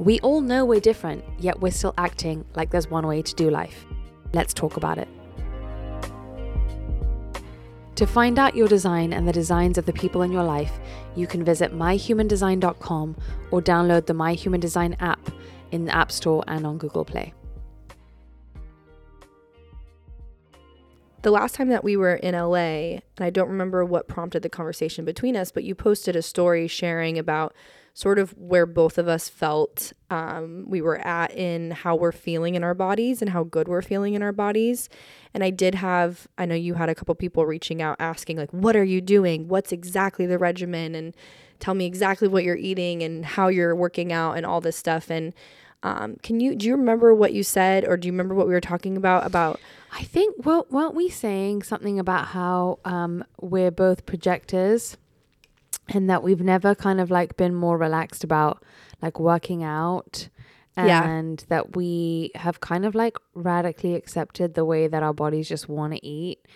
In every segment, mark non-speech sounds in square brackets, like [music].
We all know we're different, yet we're still acting like there's one way to do life. Let's talk about it. To find out your design and the designs of the people in your life, you can visit myhumandesign.com or download the My Human Design app in the App Store and on Google Play. the last time that we were in LA, and I don't remember what prompted the conversation between us, but you posted a story sharing about sort of where both of us felt um, we were at in how we're feeling in our bodies and how good we're feeling in our bodies. And I did have, I know you had a couple people reaching out asking, like, what are you doing? What's exactly the regimen? And tell me exactly what you're eating and how you're working out and all this stuff. And um, can you, do you remember what you said or do you remember what we were talking about? About, I think, well, weren't we saying something about how um, we're both projectors and that we've never kind of like been more relaxed about like working out and yeah. that we have kind of like radically accepted the way that our bodies just want to eat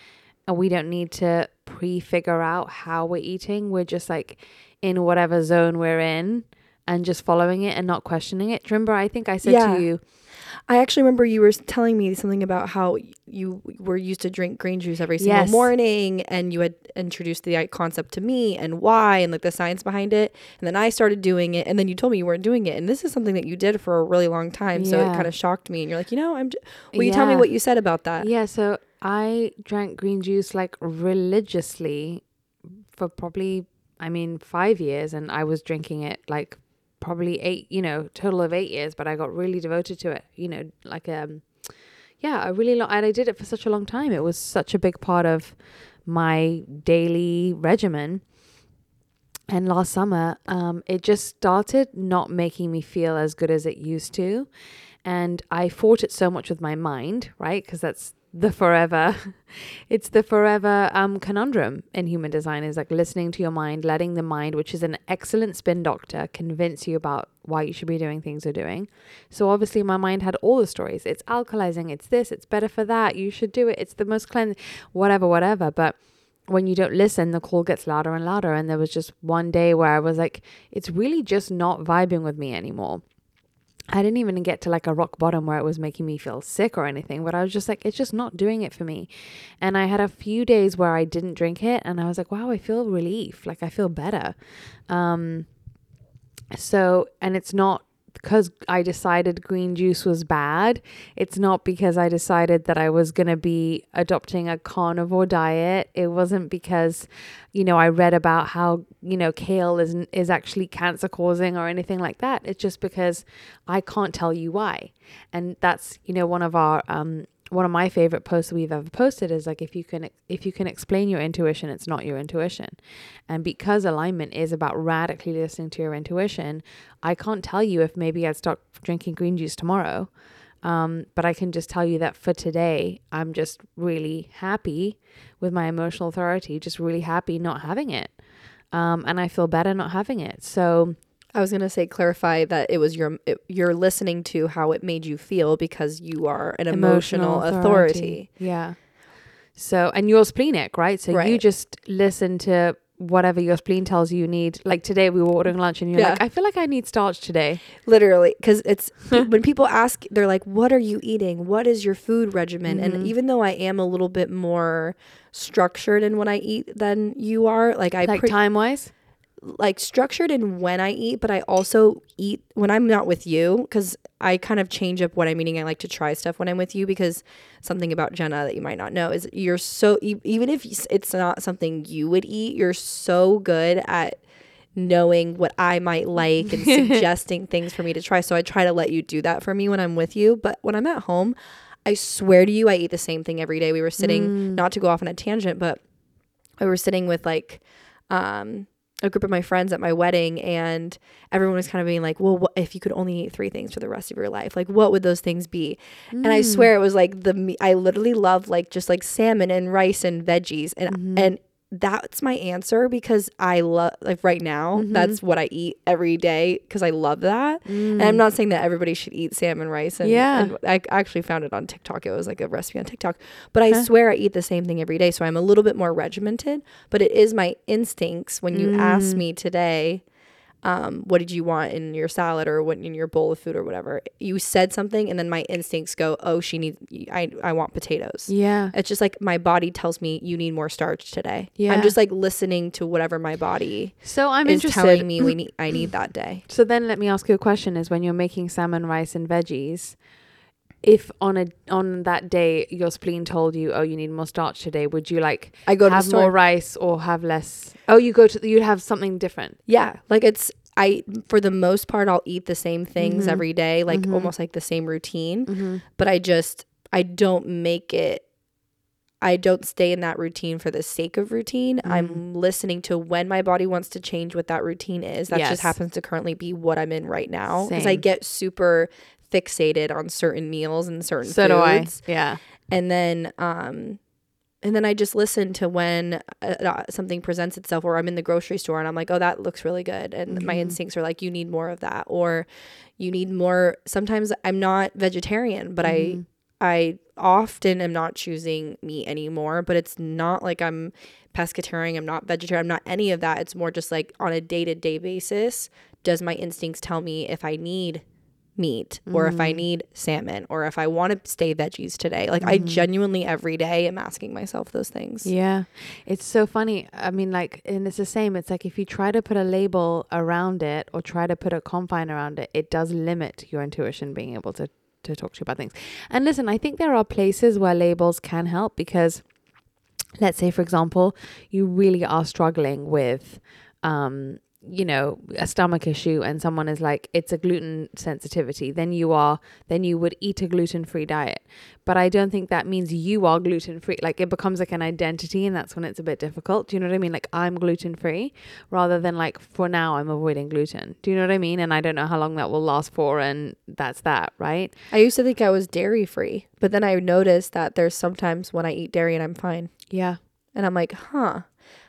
and we don't need to pre-figure out how we're eating we're just like in whatever zone we're in and just following it and not questioning it. remember I think I said yeah. to you I actually remember you were telling me something about how you were used to drink green juice every single yes. morning and you had introduced the concept to me and why and like the science behind it. And then I started doing it and then you told me you weren't doing it. And this is something that you did for a really long time. Yeah. So it kind of shocked me. And you're like, you know, I'm, j- will you yeah. tell me what you said about that? Yeah. So I drank green juice like religiously for probably, I mean, five years and I was drinking it like probably eight, you know, total of eight years, but I got really devoted to it, you know, like, um, yeah, I really, lo- and I did it for such a long time. It was such a big part of my daily regimen. And last summer, um, it just started not making me feel as good as it used to. And I fought it so much with my mind, right? Because that's the forever [laughs] it's the forever um conundrum in human design is like listening to your mind letting the mind which is an excellent spin doctor convince you about why you should be doing things you're doing so obviously my mind had all the stories it's alkalizing it's this it's better for that you should do it it's the most cleansing whatever whatever but when you don't listen, the call gets louder and louder. And there was just one day where I was like, it's really just not vibing with me anymore. I didn't even get to like a rock bottom where it was making me feel sick or anything, but I was just like, it's just not doing it for me. And I had a few days where I didn't drink it and I was like, wow, I feel relief. Like I feel better. Um, so, and it's not because I decided green juice was bad. It's not because I decided that I was going to be adopting a carnivore diet. It wasn't because, you know, I read about how, you know, kale is is actually cancer causing or anything like that. It's just because I can't tell you why. And that's, you know, one of our um one of my favorite posts we've ever posted is like if you can if you can explain your intuition it's not your intuition. And because alignment is about radically listening to your intuition i can't tell you if maybe i'd start drinking green juice tomorrow um, but i can just tell you that for today i'm just really happy with my emotional authority just really happy not having it um, and i feel better not having it. So I was gonna say clarify that it was your it, you're listening to how it made you feel because you are an emotional, emotional authority. authority. Yeah. So and you're splenic, right? So right. you just listen to whatever your spleen tells you you need. Like today we were ordering lunch and you're yeah. like, I feel like I need starch today. Literally, because it's [laughs] when people ask, they're like, "What are you eating? What is your food regimen?" Mm-hmm. And even though I am a little bit more structured in what I eat than you are, like I like pre- time wise like structured in when I eat, but I also eat when I'm not with you because I kind of change up what I'm eating. I like to try stuff when I'm with you because something about Jenna that you might not know is you're so, even if it's not something you would eat, you're so good at knowing what I might like and [laughs] suggesting things for me to try. So I try to let you do that for me when I'm with you. But when I'm at home, I swear to you, I eat the same thing every day. We were sitting, mm. not to go off on a tangent, but we were sitting with like, um, a group of my friends at my wedding and everyone was kind of being like, "Well, what, if you could only eat three things for the rest of your life, like what would those things be?" And I mm. swear it was like the me- I literally love like just like salmon and rice and veggies and mm-hmm. and that's my answer because I love like right now mm-hmm. that's what I eat every day because I love that. And I'm mm. not saying that everybody should eat salmon rice and, Yeah. and I actually found it on TikTok. It was like a recipe on TikTok. But I swear I eat the same thing every day, so I'm a little bit more regimented, but it is my instincts when you ask mm. me today um, what did you want in your salad or what in your bowl of food or whatever. You said something, and then my instincts go, "Oh, she needs. I I want potatoes." Yeah. It's just like my body tells me you need more starch today. Yeah. I'm just like listening to whatever my body So I'm is interested. telling me we [clears throat] need. I need that day. So then let me ask you a question is when you're making salmon, rice and veggies, if on a on that day your spleen told you, oh, you need more starch today, would you like I go to have more rice or have less? Oh, you go to you'd have something different. Yeah, like it's I for the most part I'll eat the same things Mm-hmm. every day, like almost like the same routine. But I just I don't make it I don't stay in that routine for the sake of routine. Mm-hmm. I'm listening to when my body wants to change what that routine is. That Yes. just happens to currently be what I'm in right now. Because I get super fixated on certain meals and certain So do I. foods. Yeah. and then um and then I just listen to when uh, uh, something presents itself, or I'm in the grocery store and I'm like, oh, that looks really good. And my instincts are like, you need more of that. Or you need more. Sometimes I'm not vegetarian, but I, I often am not choosing meat anymore. But it's not like I'm pescatarian, I'm not vegetarian, I'm not any of that. It's more just like on a day to day basis, does my instincts tell me if I need meat or if I need salmon or if I want to stay veggies today. Like I genuinely every day am asking myself those things. Yeah. It's so funny. I mean, like, and it's the same. It's like if you try to put a label around it or try to put a confine around it, it does limit your intuition being able to, to talk to you about things. And listen, I think there are places where labels can help because, let's say, for example, you really are struggling with, um, you know a stomach issue and someone is like it's a gluten sensitivity then you are then you would eat a gluten-free diet. But i don't think that means you are gluten-free. Like it becomes like an identity and that's when it's a bit difficult. Do you know what i mean? Like i'm gluten-free rather than like for now i'm avoiding gluten. Do you know what i mean? And i don't know how long that will last for and that's that right? I used to think I was dairy free, but then I noticed that there's sometimes when I eat dairy and I'm fine. yeah. And I'm like, huh,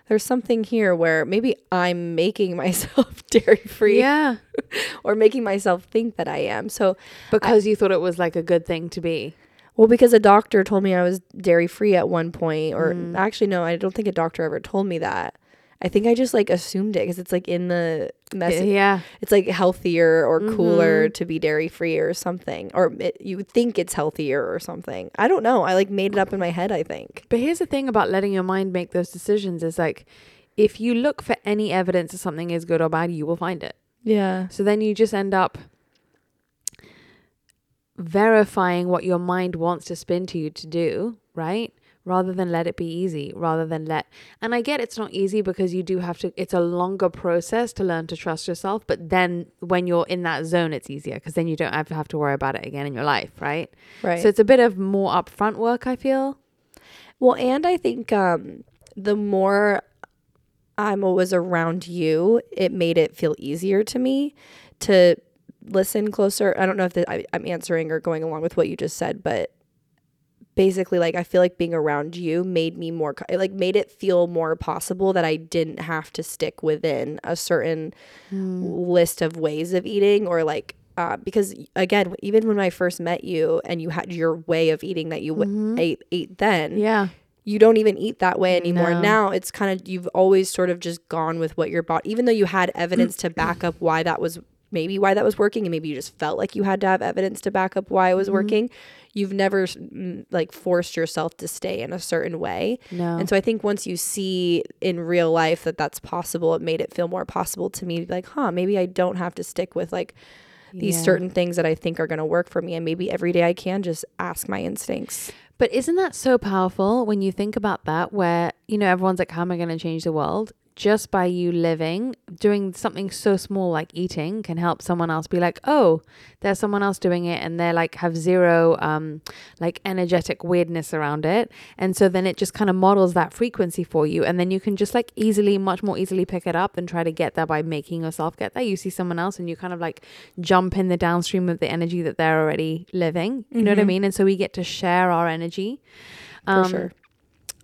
there's something here where maybe I'm making [laughs] myself dairy free yeah [laughs] or making myself think that I am. So, because you thought it was like a good thing to be well, because a doctor told me I was dairy free at one point, or mm. actually, no, I don't think a doctor ever told me that. I think I just like assumed it because it's like in the message. yeah It's like healthier or mm-hmm. cooler to be dairy free or something, or it, you think it's healthier or something. I don't know. I like made it up in my head. I think. But here's the thing about letting your mind make those decisions is like if you look for any evidence that something is good or bad, you will find it. Yeah. So then you just end up verifying what your mind wants to spin to you to do, right? Rather than let it be easy, rather than let. And I get it's not easy because you do have to, it's a longer process to learn to trust yourself. But then when you're in that zone, it's easier because then you don't have to have to worry about it again in your life, right? Right. So it's a bit of more upfront work, I feel. Well, and I think um, the more I'm always around you, it made it feel easier to me to listen closer. I don't know if the, I, I'm answering or going along with what you just said, but basically, like I feel like being around you made me more, like made it feel more possible that I didn't have to stick within a certain hmm. list of ways of eating or like. Uh, because again, even when I first met you and you had your way of eating that you w- mm-hmm. ate ate then, Yeah. you don't even eat that way anymore. No. Now it's kind of you've always sort of just gone with what your body, even though you had evidence to back up why that was maybe why that was working, and maybe you just felt like you had to have evidence to back up why it was mm-hmm. working. You've never like forced yourself to stay in a certain way. No. And so I think once you see in real life that that's possible, it made it feel more possible to me to be like, huh, maybe I don't have to stick with like these Yeah. certain things that I think are going to work for me. And maybe every day I can just ask my instincts. But isn't that so powerful when you think about that? Where, you know, everyone's like, how am I going to change the world? Just by you living, doing something so small like eating can help someone else be like, oh, there's someone else doing it and they're like have zero um like energetic weirdness around it. And so then it just kind of models that frequency for you. And then you can just like easily, much more easily pick it up and try to get there by making yourself get there. You see someone else and you kind of like jump in the downstream of the energy that they're already living. You know what I Mhm. mean? And so we get to share our energy. For Um, sure.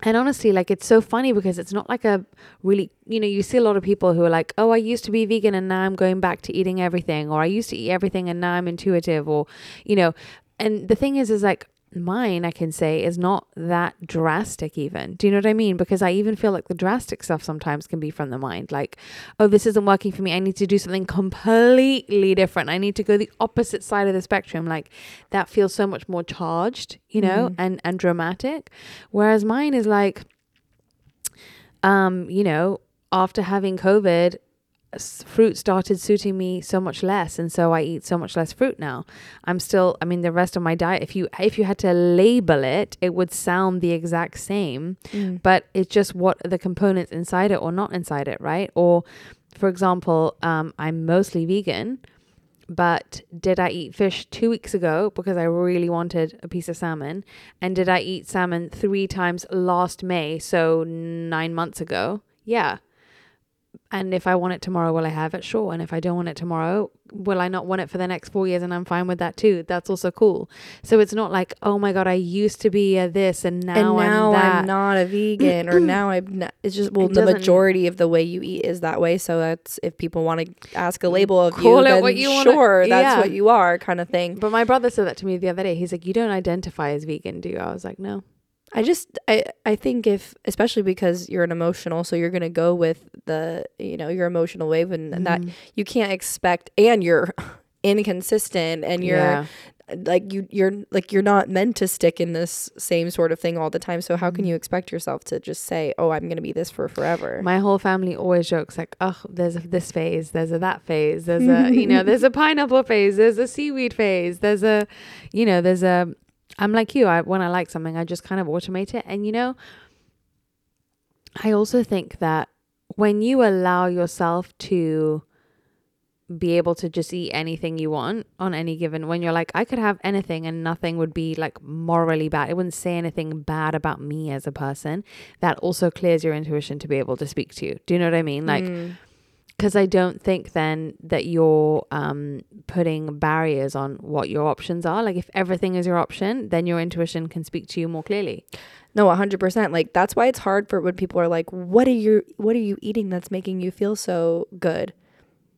And honestly, like it's so funny because it's not like a really, you know, you see a lot of people who are like, oh, I used to be vegan and now I'm going back to eating everything, or I used to eat everything and now I'm intuitive, or, you know, and the thing is, is like mine, I can say, is not that drastic even. Do you know what I mean? Because I even feel like the drastic stuff sometimes can be from the mind. Like, oh, this isn't working for me. I need to do something completely different. I need to go the opposite side of the spectrum. Like that feels so much more charged, you know, Mhm. and, and dramatic. Whereas mine is like, um, you know, after having COVID, fruit started suiting me so much less and so i eat so much less fruit now. I'm still i mean the rest of my diet if you if you had to label it it would sound the exact same Mm. but it's just what are the components inside it or not inside it right? Or for example um, i'm mostly vegan but did i eat fish two weeks ago because i really wanted a piece of salmon? And did i eat salmon three times last may so nine months ago? Yeah and if I want it tomorrow, will I have it? Sure. And if I don't want it tomorrow, will I not want it for the next four years? And I'm fine with that too. That's also cool. So it's not like, oh my God, I used to be a this and now, and now I'm that. I'm not a vegan, or now I'm not. It's just well, It the majority of the way you eat is that way. So that's if people want to ask a mm, label of Call you, it then what you wanna- sure, that's yeah. what you are, kind of thing. but my brother said that to me the other day. He's like, you don't identify as vegan, do you? I was like, no. I just I I think if especially because you're an emotional, so you're gonna go with the you know your emotional wave, and, and that Mhm. you can't expect, and you're [laughs] inconsistent, and you're yeah. like you you're like you're not meant to stick in this same sort of thing all the time. So how can Mhm. you expect yourself to just say, oh, I'm gonna be this for forever? My whole family always jokes like, oh, there's a this phase, there's a that phase, there's a, you know, [laughs] there's a pineapple phase, there's a seaweed phase, there's a, you know, there's a, I'm like you. I when I like something, I just kind of automate it. And you know, I also think that when you allow yourself to be able to just eat anything you want on any given when you're like I could have anything and nothing would be like morally bad. It wouldn't say anything bad about me as a person. That also clears your intuition to be able to speak to you. Do you know what I mean? Like Mm. Because I don't think then that you're um, putting barriers on what your options are. Like if everything is your option, then your intuition can speak to you more clearly. No, a hundred percent. Like that's why it's hard for when people are like, "What are you? What are you eating that's making you feel so good?"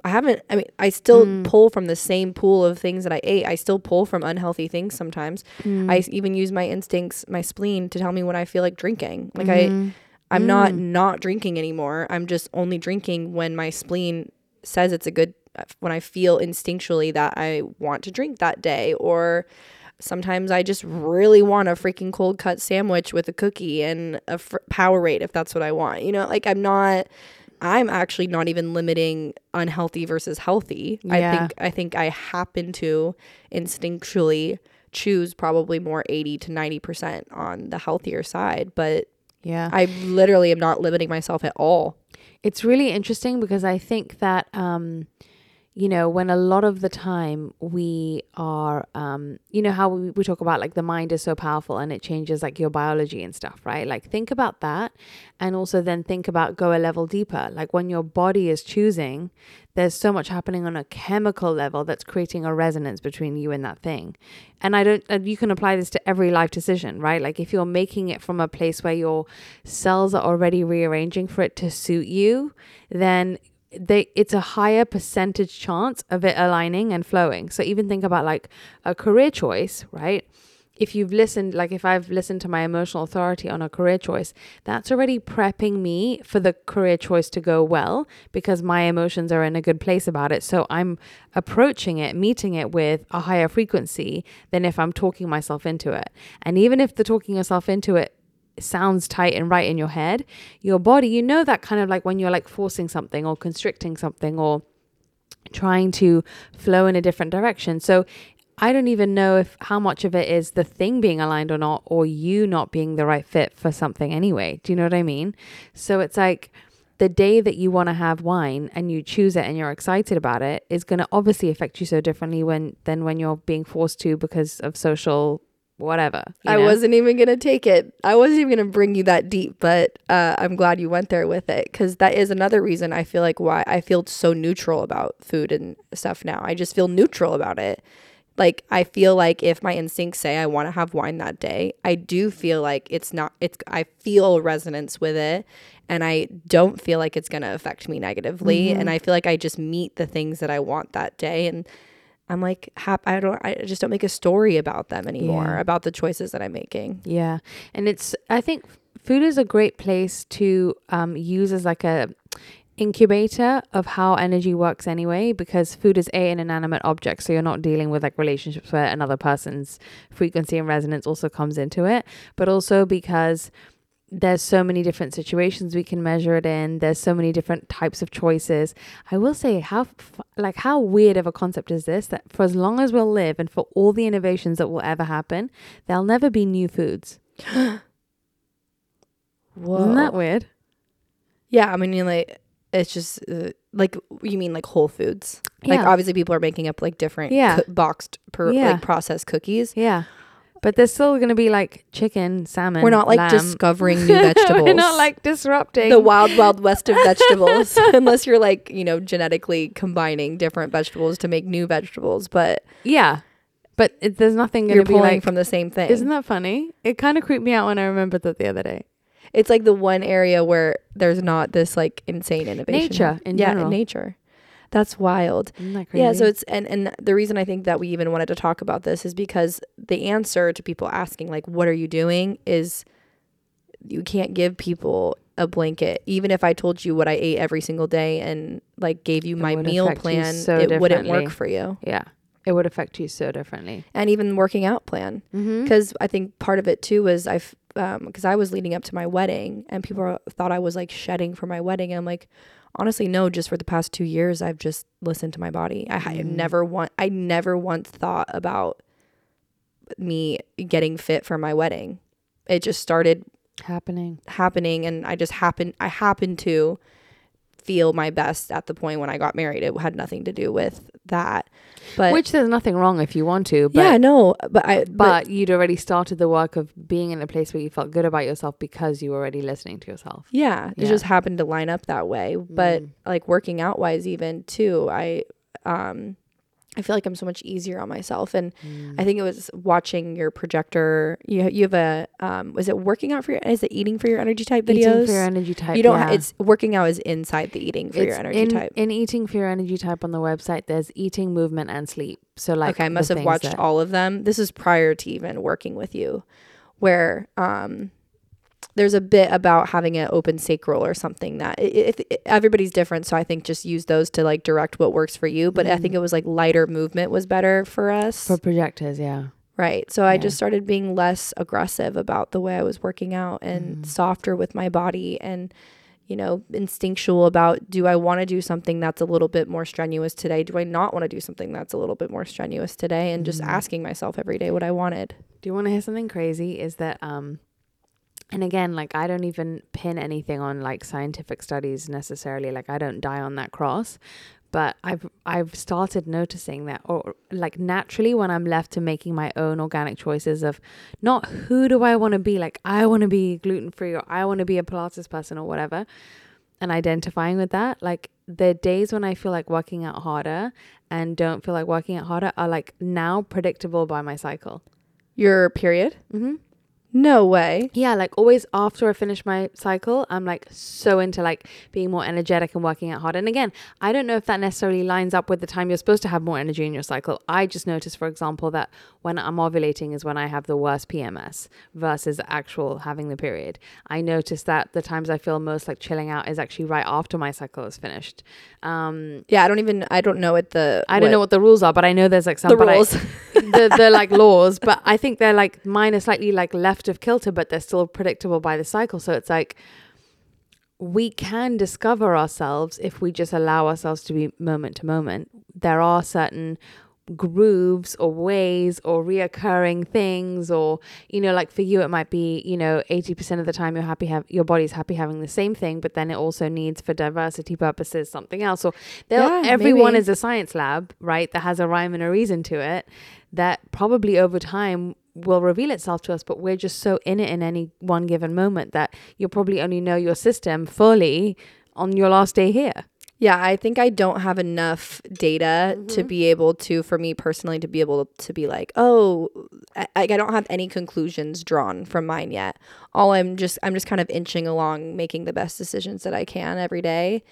I haven't. I mean, I still Mm. pull from the same pool of things that I ate. I still pull from unhealthy things sometimes. Mm. I even use my instincts, my spleen, to tell me when I feel like drinking. Like I, Mhm. I'm not Mm. not drinking anymore. I'm just only drinking when my spleen says it's a good. When I feel instinctually that I want to drink that day, or sometimes I just really want a freaking cold cut sandwich with a cookie and a fr- Powerade if that's what I want. You know, like I'm not. I'm actually not even limiting unhealthy versus healthy. I think I think I happen to instinctually choose probably more 80 to 90% on the healthier side, but yeah. I literally am not limiting myself at all. It's really interesting because I think that, um, you know, when a lot of the time we are, um, you know, how we, we talk about like the mind is so powerful and it changes like your biology and stuff, right? Like think about that. And also then think about go a level deeper. Like when your body is choosing, there's so much happening on a chemical level that's creating a resonance between you and that thing. And I don't, and you can apply this to every life decision, right? Like if you're making it from a place where your cells are already rearranging for it to suit you, then they it's a higher percentage chance of it aligning and flowing. So even think about like a career choice, right? If you've listened, like if I've listened to my emotional authority on a career choice, that's already prepping me for the career choice to go well because my emotions are in a good place about it. So I'm approaching it, meeting it with a higher frequency than if I'm talking myself into it. And even if the talking yourself into it sounds tight and right in your head, your body, you know that kind of like when you're like forcing something or constricting something or trying to flow in a different direction. So I don't even know if how much of it is the thing being aligned or not, or you not being the right fit for something anyway. Do you know what I mean? So it's like the day that you want to have wine and you choose it and you're excited about it is going to obviously affect you so differently when than when you're being forced to because of social whatever. I know? wasn't even gonna take it. I wasn't even gonna bring you that deep, but uh, I'm glad you went there with it because that is another reason I feel like why I feel so neutral about food and stuff now. I just feel neutral about it. Like I feel like if my instincts say I want to have wine that day, I do feel like it's not. It's I feel resonance with it, and I don't feel like it's gonna affect me negatively. And I feel like I just meet the things that I want that day, and I'm like, hap- I don't, I just don't make a story about them anymore, Yeah. about the choices that I'm making. Yeah. And it's, I think food is a great place to um, use as like a incubator of how energy works anyway, because food is a an inanimate object. So you're not dealing with like relationships where another person's frequency and resonance also comes into it, but also because there's so many different situations we can measure it in there's so many different types of choices i will say how like how weird of a concept is this that for as long as we'll live and for all the innovations that will ever happen there'll never be new foods Whoa. [gasps] isn't that weird Yeah, I mean, you like it's just uh, like you mean like Whole Foods. Like obviously people are making up like different Yeah. coo- boxed per Yeah. like processed cookies. yeah but they're still going to be like chicken salmon We're not like lamb. discovering new vegetables. [laughs] we're not like disrupting the wild wild west of [laughs] vegetables [laughs] unless you're like, you know, genetically combining different vegetables to make new vegetables, but yeah but it, there's nothing going to be pulling like from the same thing. isn't that funny it kind of creeped me out when i remembered that the other day it's like the one area where there's not this like insane innovation. Nature in yeah, general. nature. That's wild. that Yeah, so it's and and the reason I think that we even wanted to talk about this is because the answer to people asking like what are you doing? is you can't give people a blanket. Even if I told you what I ate every single day and like gave you It my meal plan so it wouldn't work for you. Yeah it would affect you so differently. And even working out plan. Mm-hmm. because I think part of it too was I've because I was leading up to my wedding and people thought I was like shedding for my wedding. And I'm like honestly no just for the past two years I've just listened to my body. I, I Mm. never want I never once thought about me getting fit for my wedding. It just started happening. happening and I just happened I happened to feel my best at the point when I got married. It had nothing to do with that but which there's nothing wrong if you want to but yeah no but I but but you'd already started the work of being in a place where you felt good about yourself because you were already listening to yourself Yeah, it just happened to line up that way. But Mm. like working out wise, even too, I um, I feel like I'm so much easier on myself. And Mm. I think it was watching your projector. You you have a um, was it working out for your? Is it eating for your energy type videos? eating for your energy type you don't. yeah. ha- it's working out is inside the eating for your energy in, type. in eating for your energy type on the website there's eating movement and sleep so like okay, I must have watched that- all of them. This is prior to even working with you, where um, there's a bit about having an open sacral or something that it, it, everybody's different. So I think just use those to like direct what works for you. But I think Mm. it was like lighter movement was better for us, for projectors yeah right? So I just started being less aggressive about the way I was working out and Mm. softer with my body and you know, instinctual about do I want to do something that's a little bit more strenuous today? Do I not want to do something that's a little bit more strenuous today? And just Mm. asking myself every day what I wanted. Do you want to hear something crazy? Is that um and again, like I don't even pin anything on like scientific studies necessarily. Like I don't die on that cross. But I've I've started noticing that or like naturally when I'm left to making my own organic choices of not who do I want to be, like I want to be gluten free or I want to be a Pilates person or whatever, and identifying with that, like the days when I feel like working out harder and don't feel like working out harder are like now predictable by my cycle. Your period? Mm-hmm. No way. Yeah, like always after I finish my cycle, I'm like so into like being more energetic and working out hard. And again, I don't know if that necessarily lines up with the time you're supposed to have more energy in your cycle. I just noticed, for example, that when I'm ovulating is when I have the worst PMS versus actual having the period. I noticed that the times I feel most like chilling out is actually right after my cycle is finished. Um, Yeah, I don't even I don't know what the I don't know what the rules are, but I know there's like some the but I- rules. [laughs] the the like laws, but I think they're like mine are slightly like left of kilter, but they're still predictable by the cycle. So it's like we can discover ourselves if we just allow ourselves to be moment to moment. There are certain grooves or ways or reoccurring things or you know like for you it might be you know 80% of the time you're happy have your body's happy having the same thing but then it also needs for diversity purposes something else or Yeah, everyone maybe. is a science lab right that has a rhyme and a reason to it that probably over time will reveal itself to us but we're just so in it in any one given moment that you'll probably only know your system fully on your last day here Yeah, I think I don't have enough data to be able to, for me personally, to be able to be like, oh, I, I don't have any conclusions drawn from mine yet. All I'm just, I'm just kind of inching along, making the best decisions that I can every day.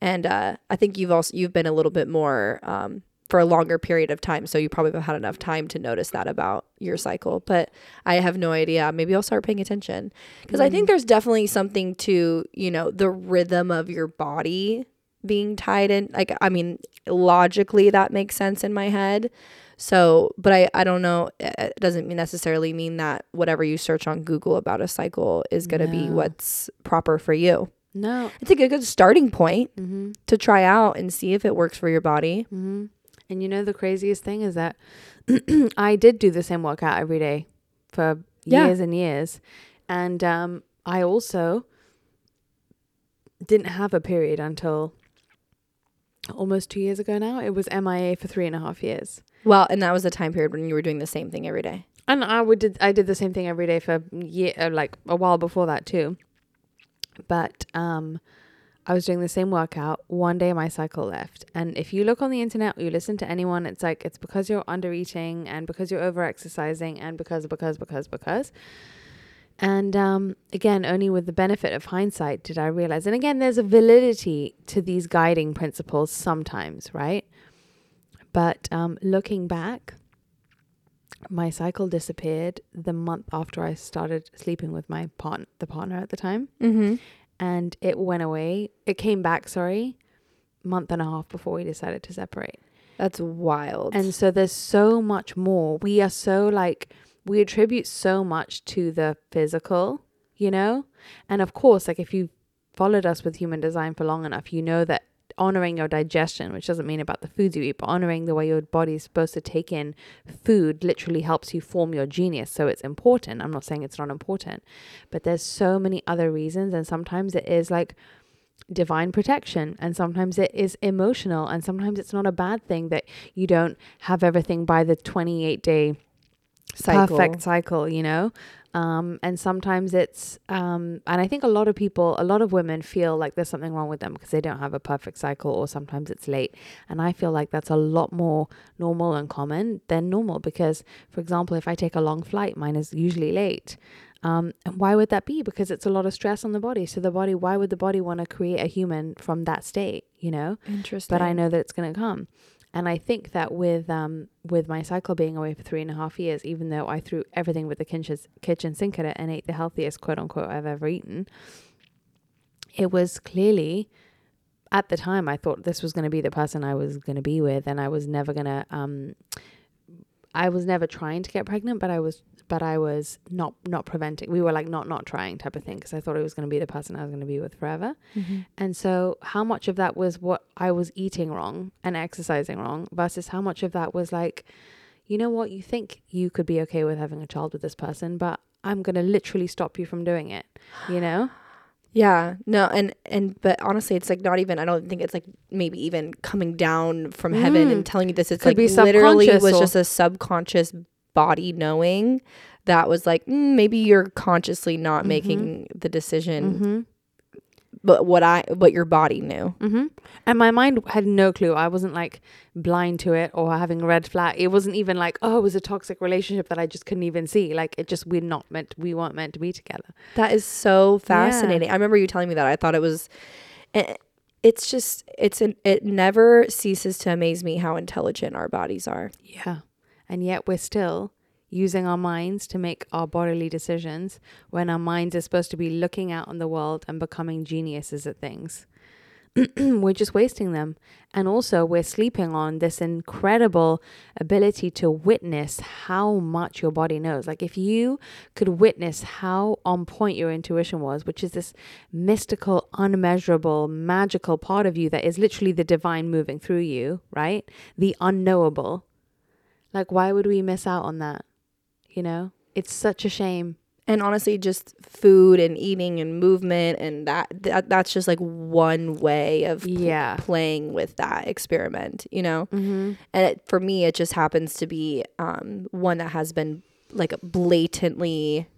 And uh, I think you've also, you've been a little bit more um, for a longer period of time. So you probably have had enough time to notice that about your cycle. But I have no idea. Maybe I'll start paying attention because I think there's definitely something to, you know, the rhythm of your body being tied in like i mean logically that makes sense in my head so but i i don't know it doesn't necessarily mean that whatever you search on google about a cycle is going to be what's proper for you no it's like a good starting point mm-hmm. to try out and see if it works for your body Mm-hmm. And you know the craziest thing is that [clears throat] I did do the same workout every day for Yeah. years and years, and um, I also didn't have a period until almost two years ago. Now it was MIA for three and a half years, well and that was the time period when you were doing the same thing every day and I would did I did the same thing every day for year uh, like a while before that too, but um. I was doing the same workout. One day my cycle left. And if you look on the internet or you listen to anyone, it's like it's because you're under eating and because you're over exercising and because, because, because, because. And um, again, only with the benefit of hindsight did I realize. And again, there's a validity to these guiding principles sometimes, right? But um, looking back, my cycle disappeared the month after I started sleeping with my partner, the partner at the time mm-hmm and it went away. It came back, sorry, month and a half before we decided to separate. that's wild And so there's so much more. We are so like we attribute so much to the physical, you know? And of course, like if you followed us with human design for long enough, you know that honoring your digestion, which doesn't mean about the foods you eat, but honoring the way your body is supposed to take in food literally helps you form your genius. So it's important. I'm not saying it's not important, but there's so many other reasons. And sometimes it is like divine protection, and sometimes it is emotional, and sometimes it's not a bad thing that you don't have everything by the 28 day cycle perfect cycle, you know? Um, and sometimes it's, um, and I think a lot of people, a lot of women feel like there's something wrong with them because they don't have a perfect cycle or sometimes it's late. And I feel like that's a lot more normal and common than normal because, for example, if I take a long flight, mine is usually late. Um, and why would that be? Because it's a lot of stress on the body. So the body, why would the body want to create a human from that state, you know? interesting but I know that it's going to come. And I think that with um with my cycle being away for three and a half years, even though I threw everything with the kitchen kitchen sink at it and ate the healthiest quote unquote I've ever eaten, it was clearly at the time I thought this was going to be the person I was going to be with, and I was never going to um I was never trying to get pregnant, but I was but I was not not preventing. We were like not not trying type of thing because I thought it was going to be the person I was going to be with forever. Mm-hmm. And so, how much of that was what I was eating wrong and exercising wrong versus how much of that was like, you know what, you think you could be okay with having a child with this person, but I'm going to literally stop you from doing it, you know? [gasps] [gasps] [gasps] Yeah, no, and and but honestly, it's like not even. I don't think it's like maybe even coming down from heaven Mm. and telling you this. It's Could like literally was or- just a subconscious body knowing that was like mm, maybe you're consciously not Mhm. making the decision, Mm-hmm. But what I what your body knew. Mm-hmm. And my mind had no clue. I wasn't like blind to it or having a red flag. It wasn't even like, oh, it was a toxic relationship that I just couldn't even see. Like it just we're not meant we weren't meant to be together. That is so fascinating. I remember you telling me that. I thought it was. eh, It's just it's an it never ceases to amaze me how intelligent our bodies are. Yeah. And yet we're still using our minds to make our bodily decisions when our minds are supposed to be looking out on the world and becoming geniuses at things. [clears throat] we're just wasting them. And also, we're sleeping on this incredible ability to witness how much your body knows. Like, if you could witness how on point your intuition was, which is this mystical, unmeasurable, magical part of you that is literally the divine moving through you, right? The unknowable Like, why would we miss out on that? You know, it's such a shame. and honestly just food and eating and movement and that, that that's just like one way of Yeah. playing with that experiment you know Mm-hmm. and it, for me it just happens to be um, one that has been like blatantly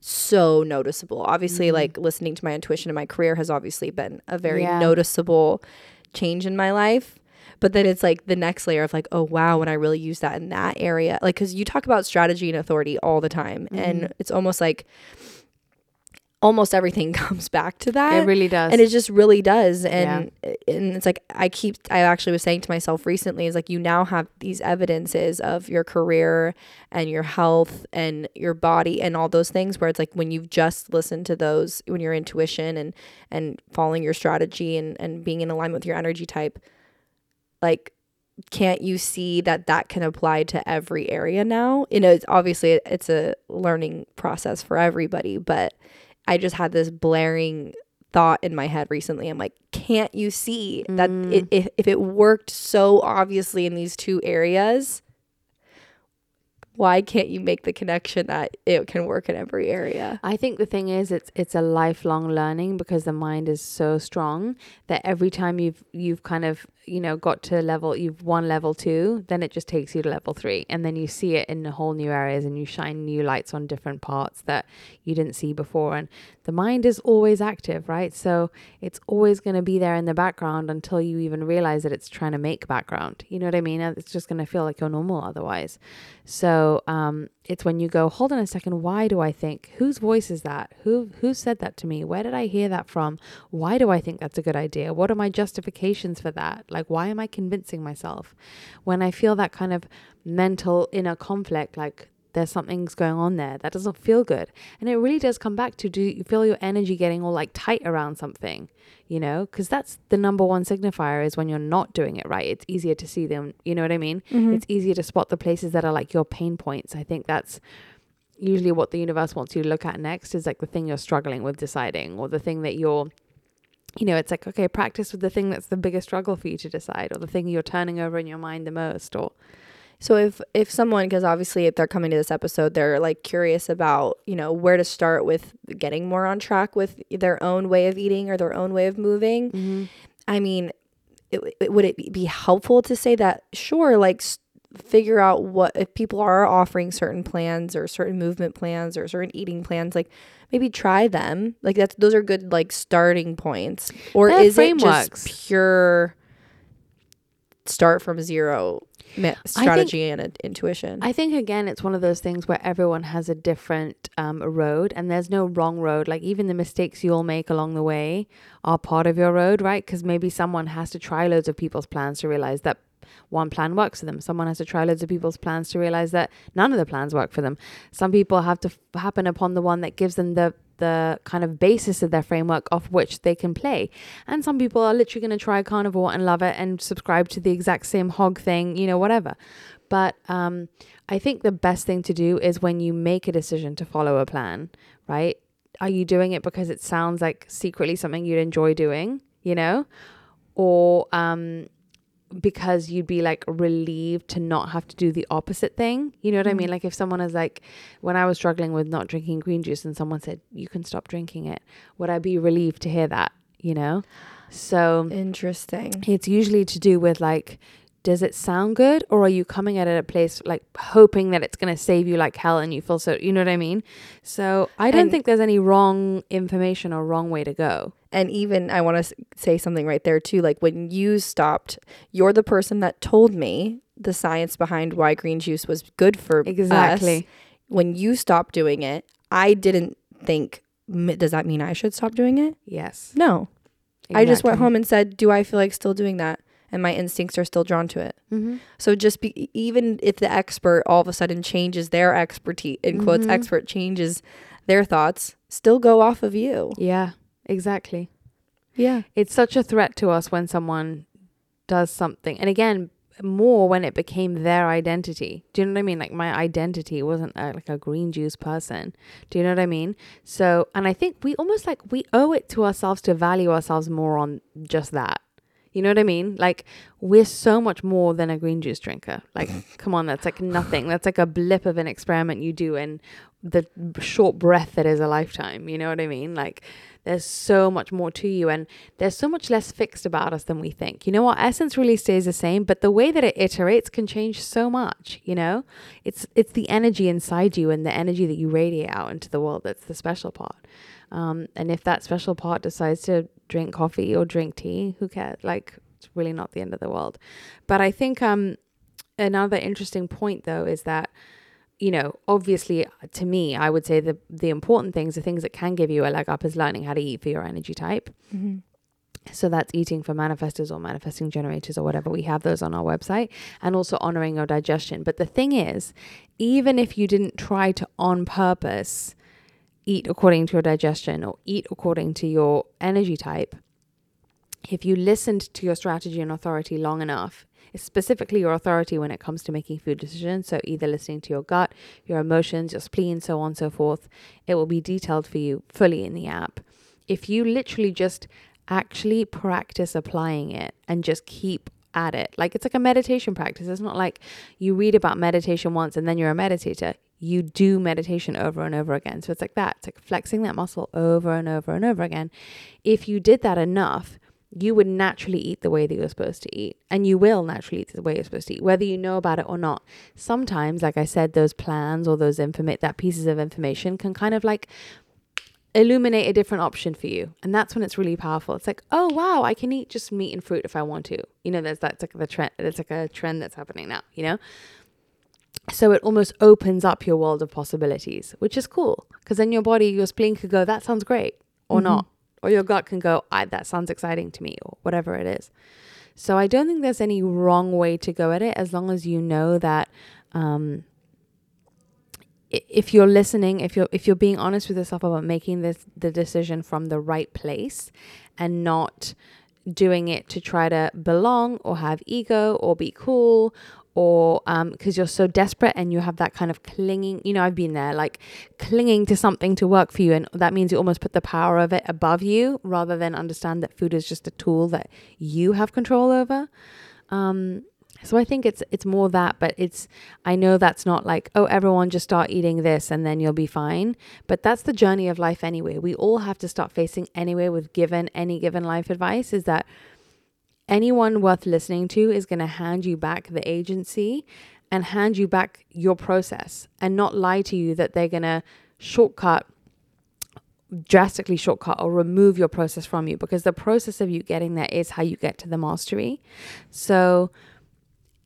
so noticeable obviously Mhm. like listening to my intuition in my career has obviously been a very Yeah. noticeable change in my life but then it's like the next layer of like oh wow when i really use that in that area like because you talk about strategy and authority all the time Mhm. and it's almost like almost everything [laughs] comes back to that It really does. and it just really does and and it's like i keep i actually was saying to myself recently is like you now have these evidences of your career and your health and your body and all those things where it's like when you've just listened to those when your intuition and and following your strategy and and being in alignment with your energy type like can't you see that that can apply to every area now? You know it's obviously it's a learning process for everybody but i just had this blaring thought in my head recently. I'm like can't you see that Mm. it, if, if it worked so obviously in these two areas why can't you make the connection that it can work in every area? I think the thing is it's it's a lifelong learning because the mind is so strong that every time you've you've kind of you know got to level you've won level 2 then it just takes you to level 3 and then you see it in the whole new areas and you shine new lights on different parts that you didn't see before and the mind is always active right so it's always going to be there in the background until you even realize that it's trying to make background you know what i mean it's just going to feel like you're normal otherwise so um, it's when you go, hold on a second, why do I think? Whose voice is that? Who who said that to me? Where did I hear that from? Why do I think that's a good idea? What are my justifications for that? Like why am I convincing myself? When I feel that kind of mental inner conflict, like there's something's going on there that doesn't feel good. And it really does come back to do you feel your energy getting all like tight around something, you know? Because that's the number one signifier is when you're not doing it right. It's easier to see them, you know what I mean? Mm-hmm. it's easier to spot the places that are like your pain points. I think that's usually what the universe wants you to look at next is like the thing you're struggling with deciding or the thing that you're you know, it's like okay, practice with the thing that's the biggest struggle for you to decide or the thing you're turning over in your mind the most or So if if someone because obviously if they're coming to this episode they're like curious about, you know, where to start with getting more on track with their own way of eating or their own way of moving. Mm-hmm. I mean, it, it, would it be helpful to say that sure like figure out what if people are offering certain plans or certain movement plans or certain eating plans like maybe try them. Like that's those are good like starting points. Or They're is frameworks. it just pure start from zero strategy and uh, intuition? I think again, it's one of those things where everyone has a different um, road, and there's no wrong road. Like even the mistakes you'll make along the way are part of your road, right? Because maybe someone has to try loads of people's plans to realize that one plan works for them. Someone has to try loads of people's plans to realize that none of the plans work for them. Some people have to f- happen upon the one that gives them the the kind of basis of their framework off which they can play. And some people are literally going to try carnivore and love it and subscribe to the exact same hog thing, you know, whatever. But um, I think the best thing to do is when you make a decision to follow a plan, right? Are you doing it because it sounds like secretly something you'd enjoy doing, you know? Or um, because you'd be like relieved to not have to do the opposite thing. You know what I mean? Mm-hmm. Like if someone is like, when I was struggling with not drinking green juice and someone said, you can stop drinking it, would I be relieved to hear that, you know? So Interesting. it's usually to do with like, does it sound good or are you coming at it at a place like hoping that it's going to save you like hell and you feel so, you know what I mean? So I don't And- think there's any wrong information or wrong way to go. And even I want to say something right there too. Like when you stopped, you're the person that told me the science behind why green juice was good for us. Exactly. When you stopped doing it, I didn't think. Does that mean I should stop doing it? Yes. No. I just went home and said, "Do I feel like still doing that?" And my instincts are still drawn to it. Mhm. So just be even if the expert all of a sudden changes their expertise in quotes Mhm. expert changes their thoughts, still go off of you. Yeah, exactly. Yeah. It's such a threat to us when someone does something. And again, more when it became their identity. Do you know what I mean? Like my identity wasn't a, like a green juice person. Do you know what I mean? So, and I think we almost like we owe it to ourselves to value ourselves more on just that. You know what I mean? Like we're so much more than a green juice drinker. Like [laughs] come on, that's like nothing. That's like a blip of an experiment you do in the short breath that is a lifetime. You know what I mean? Like there's so much more to you and there's so much less fixed about us than we think. You know, our essence really stays the same, but the way that it iterates can change so much, you know? It's it's the energy inside you and the energy that you radiate out into the world that's the special part. Um, and if that special part decides to drink coffee or drink tea, who cares? Like, it's really not the end of the world. But I think um, another interesting point, though, is that, you know, obviously to me, I would say the, the important things, the things that can give you a leg up is learning how to eat for your energy type. Mm-hmm. So that's eating for manifestors or manifesting generators or whatever. We have those on our website and also honoring your digestion. But the thing is, even if you didn't try to on purpose eat according to your digestion or eat according to your energy type, if you listened to your strategy and authority long enough, specifically your authority when it comes to making food decisions, so either listening to your gut, your emotions, your spleen, so on and so forth, it will be detailed for you fully in the app. If you literally just actually practice applying it and just keep at it. Like it's like a meditation practice. It's not like you read about meditation once and then you're a meditator. You do meditation over and over again. So it's like that. It's like flexing that muscle over and over and over again. If you did that enough, you would naturally eat the way that you're supposed to eat. And you will naturally eat the way you're supposed to eat, whether you know about it or not. Sometimes, like I said, those plans or those information that pieces of information can kind of like illuminate a different option for you. And that's when it's really powerful. It's like, oh wow, I can eat just meat and fruit if I want to. You know, there's that's like the trend it's like a trend that's happening now, you know? So it almost opens up your world of possibilities, which is cool. Because then your body, your spleen could go, that sounds great, or mm-hmm. not. Or your gut can go, that sounds exciting to me, or whatever it is. So I don't think there's any wrong way to go at it as long as you know that um, if you're listening, if you're if you're being honest with yourself about making this the decision from the right place and not doing it to try to belong or have ego or be cool or because um, you're so desperate and you have that kind of clinging you know i've been there like clinging to something to work for you and that means you almost put the power of it above you rather than understand that food is just a tool that you have control over um, so I think it's it's more that, but it's I know that's not like, oh, everyone just start eating this and then you'll be fine. But that's the journey of life anyway. We all have to start facing anyway with given any given life advice is that anyone worth listening to is going to hand you back the agency and hand you back your process and not lie to you that they're going to shortcut drastically shortcut or remove your process from you because the process of you getting there is how you get to the mastery. So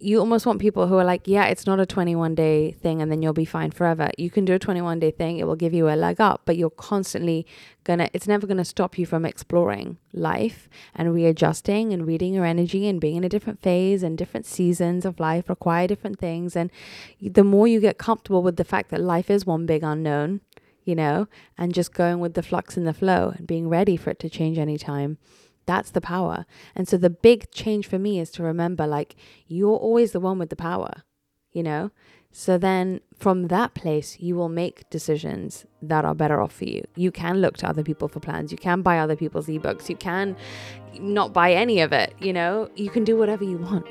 you almost want people who are like, yeah, it's not a 21 day thing and then you'll be fine forever. You can do a 21 day thing, it will give you a leg up, but you're constantly gonna, it's never gonna stop you from exploring life and readjusting and reading your energy and being in a different phase and different seasons of life require different things. And the more you get comfortable with the fact that life is one big unknown, you know, and just going with the flux and the flow and being ready for it to change anytime that's the power. And so the big change for me is to remember like you're always the one with the power, you know? So then from that place, you will make decisions that are better off for you. You can look to other people for plans. You can buy other people's ebooks. You can not buy any of it, you know? You can do whatever you want.